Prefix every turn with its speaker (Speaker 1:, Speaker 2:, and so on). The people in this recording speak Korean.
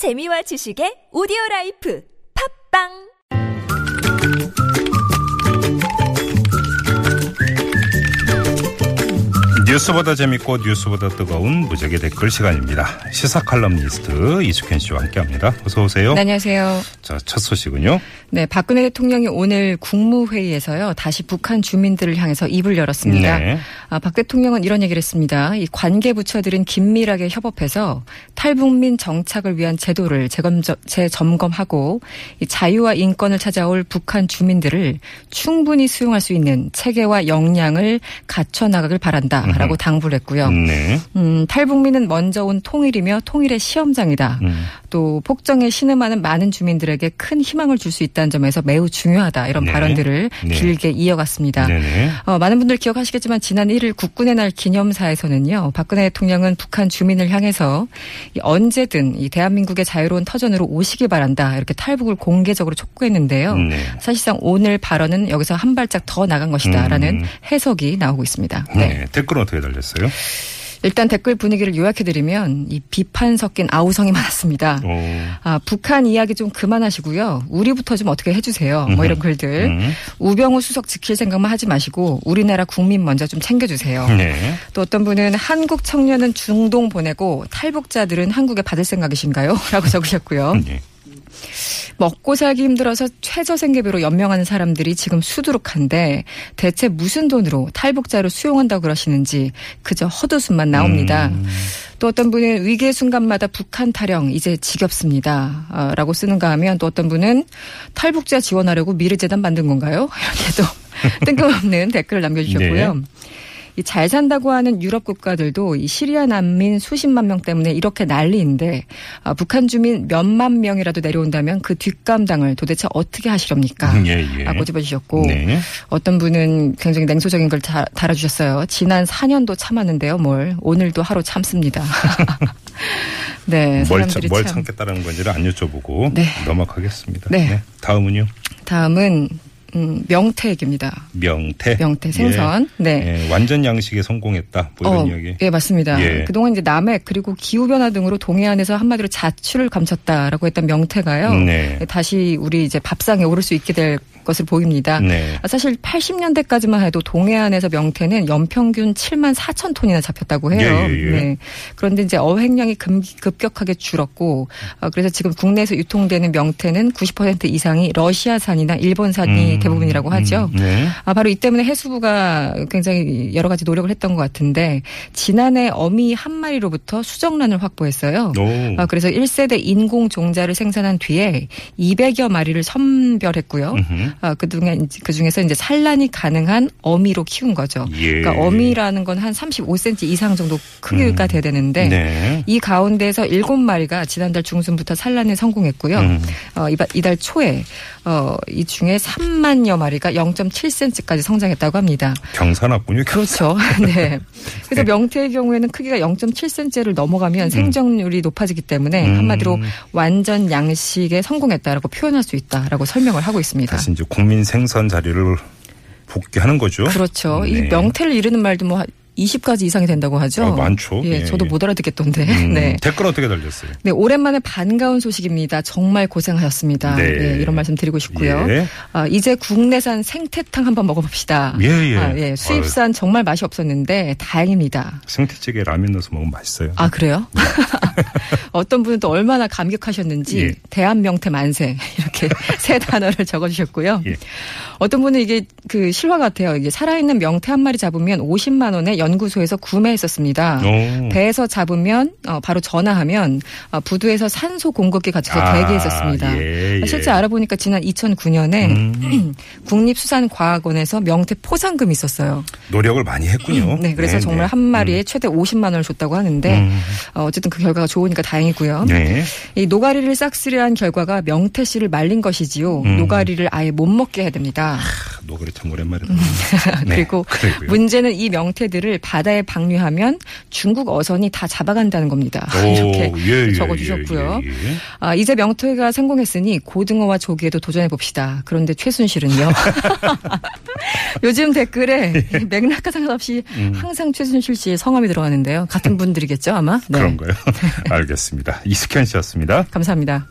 Speaker 1: 재미와 지식의 오디오 life. 팝빵
Speaker 2: 뉴스보다 재밌고 뉴스보다 뜨거운 무적의 댓글 시간입니다. 시사 칼럼니스트 이숙현 씨와 함께합니다. 어서 오세요.
Speaker 3: 네, 안녕하세요.
Speaker 2: 자, 첫 소식은요.
Speaker 3: 네, 박근혜 대통령이 오늘 국무회의에서요 다시 북한 주민들을 향해서 입을 열었습니다.
Speaker 2: 네.
Speaker 3: 아, 박 대통령은 이런 얘기를 했습니다. 이 관계 부처들은 긴밀하게 협업해서 탈북민 정착을 위한 제도를 재검점, 재점검하고 이 자유와 인권을 찾아올 북한 주민들을 충분히 수용할 수 있는 체계와 역량을 갖춰 나가길 바란다 라고 당부를 했고요.
Speaker 2: 네.
Speaker 3: 음, 탈북민은 먼저 온 통일이며 통일의 시험장이다.
Speaker 2: 음.
Speaker 3: 또 폭정에 신음하는 많은 주민들에게 큰 희망을 줄 수 있다는 점에서 매우 중요하다. 이런
Speaker 2: 네.
Speaker 3: 발언들을
Speaker 2: 네.
Speaker 3: 길게 이어갔습니다.
Speaker 2: 네네.
Speaker 3: 어, 많은 분들 기억하시겠지만 지난 1일 국군의 날 기념사에서는요. 박근혜 대통령은 북한 주민을 향해서 이 언제든 이 대한민국의 자유로운 터전으로 오시길 바란다. 이렇게 탈북을 공개적으로 촉구했는데요.
Speaker 2: 네.
Speaker 3: 사실상 오늘 발언은 여기서 한 발짝 더 나간 것이다라는
Speaker 2: 음.
Speaker 3: 해석이 나오고 있습니다.
Speaker 2: 네. 댓글은 어떻게 달렸어요?
Speaker 3: 일단 댓글 분위기를 요약해드리면 이 비판 섞인 아우성이 많았습니다.
Speaker 2: 오.
Speaker 3: 아, 북한 이야기 좀 그만하시고요. 우리부터 좀 어떻게 해주세요. 뭐 이런 글들.
Speaker 2: 음.
Speaker 3: 우병우 수석 지킬 생각만 하지 마시고 우리나라 국민 먼저 좀 챙겨주세요.
Speaker 2: 네.
Speaker 3: 또 어떤 분은 한국 청년은 중동 보내고 탈북자들은 한국에 받을 생각이신가요? 라고 적으셨고요.
Speaker 2: 네.
Speaker 3: 먹고 살기 힘들어서 최저생계비로 연명하는 사람들이 지금 수두룩한데 대체 무슨 돈으로 탈북자를 수용한다고 그러시는지 그저 헛웃음만 나옵니다.
Speaker 2: 음.
Speaker 3: 또 어떤 분은 위기의 순간마다 북한 타령 이제 지겹습니다. 아, 라고 쓰는가 하면 또 어떤 분은 탈북자 지원하려고 미르재단 만든 건가요? 이렇게 또 뜬금없는 댓글을 남겨주셨고요.
Speaker 2: 네.
Speaker 3: 이 잘 산다고 하는 유럽 국가들도 이 시리아 난민 수십만 명 때문에 이렇게 난리인데 아, 북한 주민 몇만 명이라도 내려온다면 그 뒷감당을 도대체 어떻게 하시렵니까?
Speaker 2: 음, 예, 예.
Speaker 3: 라고 집어주셨고
Speaker 2: 네.
Speaker 3: 어떤 분은 굉장히 냉소적인 걸 다- 달아주셨어요. 지난 4년도 참았는데요. 뭘 오늘도 하루 참습니다. 네,
Speaker 2: 뭘, 참, 뭘
Speaker 3: 참.
Speaker 2: 참겠다는 건지를 안 여쭤보고
Speaker 3: 네.
Speaker 2: 넘어가겠습니다.
Speaker 3: 네.
Speaker 2: 다음은요.
Speaker 3: 다음은 음, 명태얘기입니다.
Speaker 2: 명태.
Speaker 3: 명태 생선.
Speaker 2: 예.
Speaker 3: 네.
Speaker 2: 예, 완전 양식에 성공했다. 뭐 이런
Speaker 3: 어,
Speaker 2: 이야기.
Speaker 3: 예, 맞습니다.
Speaker 2: 예.
Speaker 3: 그동안 이제 남핵 그리고 기후 변화 등으로 동해안에서 한마디로 자취를 감췄다라고 했던 명태가요.
Speaker 2: 네.
Speaker 3: 다시 우리 이제 밥상에 오를 수 있게 될 것을 보입니다.
Speaker 2: 네.
Speaker 3: 아, 사실 80년대까지만 해도 동해안에서 명태는 연평균 7만 4천 톤이나 잡혔다고 해요.
Speaker 2: 예, 예, 예.
Speaker 3: 네. 그런데 이제 어획량이 금- 급격하게 줄었고, 어, 그래서 지금 국내에서 유통되는 명태는 90% 이상이 러시아산이나 일본산이
Speaker 2: 음,
Speaker 3: 대부분이라고 하죠.
Speaker 2: 음, 네.
Speaker 3: 아, 바로 이 때문에 해수부가 굉장히 여러 가지 노력을 했던 것 같은데, 지난해 어미 한 마리로부터 수정란을 확보했어요.
Speaker 2: 오.
Speaker 3: 아, 그래서 1세대 인공 종자를 생산한 뒤에 200여 마리를 선별했고요.
Speaker 2: 음흠.
Speaker 3: 아, 그 중에 그 중에서 이제 산란이 가능한 어미로 키운 거죠.
Speaker 2: 예.
Speaker 3: 그러니까 어미라는 건 한 35cm 이상 정도 크기가 돼야 되는데
Speaker 2: 네.
Speaker 3: 이 가운데서 7마리가 지난달 중순부터 산란에 성공했고요.
Speaker 2: 음.
Speaker 3: 어, 이바- 이달 초에 어, 이 중에 3만여 마리가 0.7cm까지 성장했다고 합니다.
Speaker 2: 경사났군요.
Speaker 3: 그렇죠. 네. 그래서 명태의 경우에는 크기가 0.7cm를 넘어가면 생존율이 높아지기 때문에
Speaker 2: 음.
Speaker 3: 한마디로 완전 양식에 성공했다라고 표현할 수 있다라고 설명을 하고 있습니다.
Speaker 2: 이제 국민 생선 자리를 복귀하는 거죠.
Speaker 3: 그렇죠. 이
Speaker 2: 네.
Speaker 3: 명태를 이르는 말도 뭐 20가지 이상이 된다고 하죠.
Speaker 2: 아, 많죠.
Speaker 3: 예,
Speaker 2: 예,
Speaker 3: 저도
Speaker 2: 예.
Speaker 3: 못 알아듣겠던데.
Speaker 2: 음,
Speaker 3: 네.
Speaker 2: 댓글 어떻게 달렸어요?
Speaker 3: 네, 오랜만에 반가운 소식입니다. 정말 고생하셨습니다.
Speaker 2: 네.
Speaker 3: 예, 이런 말씀 드리고 싶고요.
Speaker 2: 예.
Speaker 3: 아, 이제 국내산 생태탕 한번 먹어봅시다.
Speaker 2: 예, 예.
Speaker 3: 아, 예, 수입산 정말 맛이 없었는데 다행입니다.
Speaker 2: 생태찌개 라면 넣어서 먹으면 맛있어요.
Speaker 3: 아 그래요? 어떤 분은 또 얼마나 감격하셨는지
Speaker 2: 예.
Speaker 3: 대한명태 만세 이렇게 세 단어를 적어주셨고요.
Speaker 2: 예.
Speaker 3: 어떤 분은 이게 그 실화 같아요. 이게 살아있는 명태 한 마리 잡으면 50만 원에 연구소에서 구매했었습니다.
Speaker 2: 오.
Speaker 3: 배에서 잡으면 어, 바로 전화하면 어, 부두에서 산소 공급기 갖춰서
Speaker 2: 아,
Speaker 3: 대기했었습니다.
Speaker 2: 예, 예.
Speaker 3: 실제 알아보니까 지난 2009년에
Speaker 2: 음,
Speaker 3: 국립수산과학원에서 명태 포상금이 있었어요.
Speaker 2: 노력을 많이 했군요.
Speaker 3: 네, 그래서 정말 한 마리에 최대 50만 원을 줬다고 하는데
Speaker 2: 음.
Speaker 3: 어, 어쨌든 그 결과가 좋으니까 다행이고요.
Speaker 2: 네.
Speaker 3: 이 노가리를 싹쓸이한 결과가 명태 씨를 말린 것이지요.
Speaker 2: 음.
Speaker 3: 노가리를 아예 못 먹게 해야 됩니다.
Speaker 2: 노그래 참 오랜만에 듣네. 네,
Speaker 3: 그리고
Speaker 2: 그리고요.
Speaker 3: 문제는 이 명태들을 바다에 방류하면 중국 어선이 다 잡아간다는 겁니다. 이렇게
Speaker 2: 오, 예, 예,
Speaker 3: 적어주셨고요.
Speaker 2: 예, 예.
Speaker 3: 아, 이제 명태가 성공했으니 고등어와 조개도 도전해 봅시다. 그런데 최순실은요. 요즘 댓글에 맥락과 상관없이 항상 최순실 씨의 성함이 들어가는데요. 같은 분들이겠죠 아마. 네.
Speaker 2: 그런가요? 알겠습니다. 이숙현 씨였습니다.
Speaker 3: 감사합니다.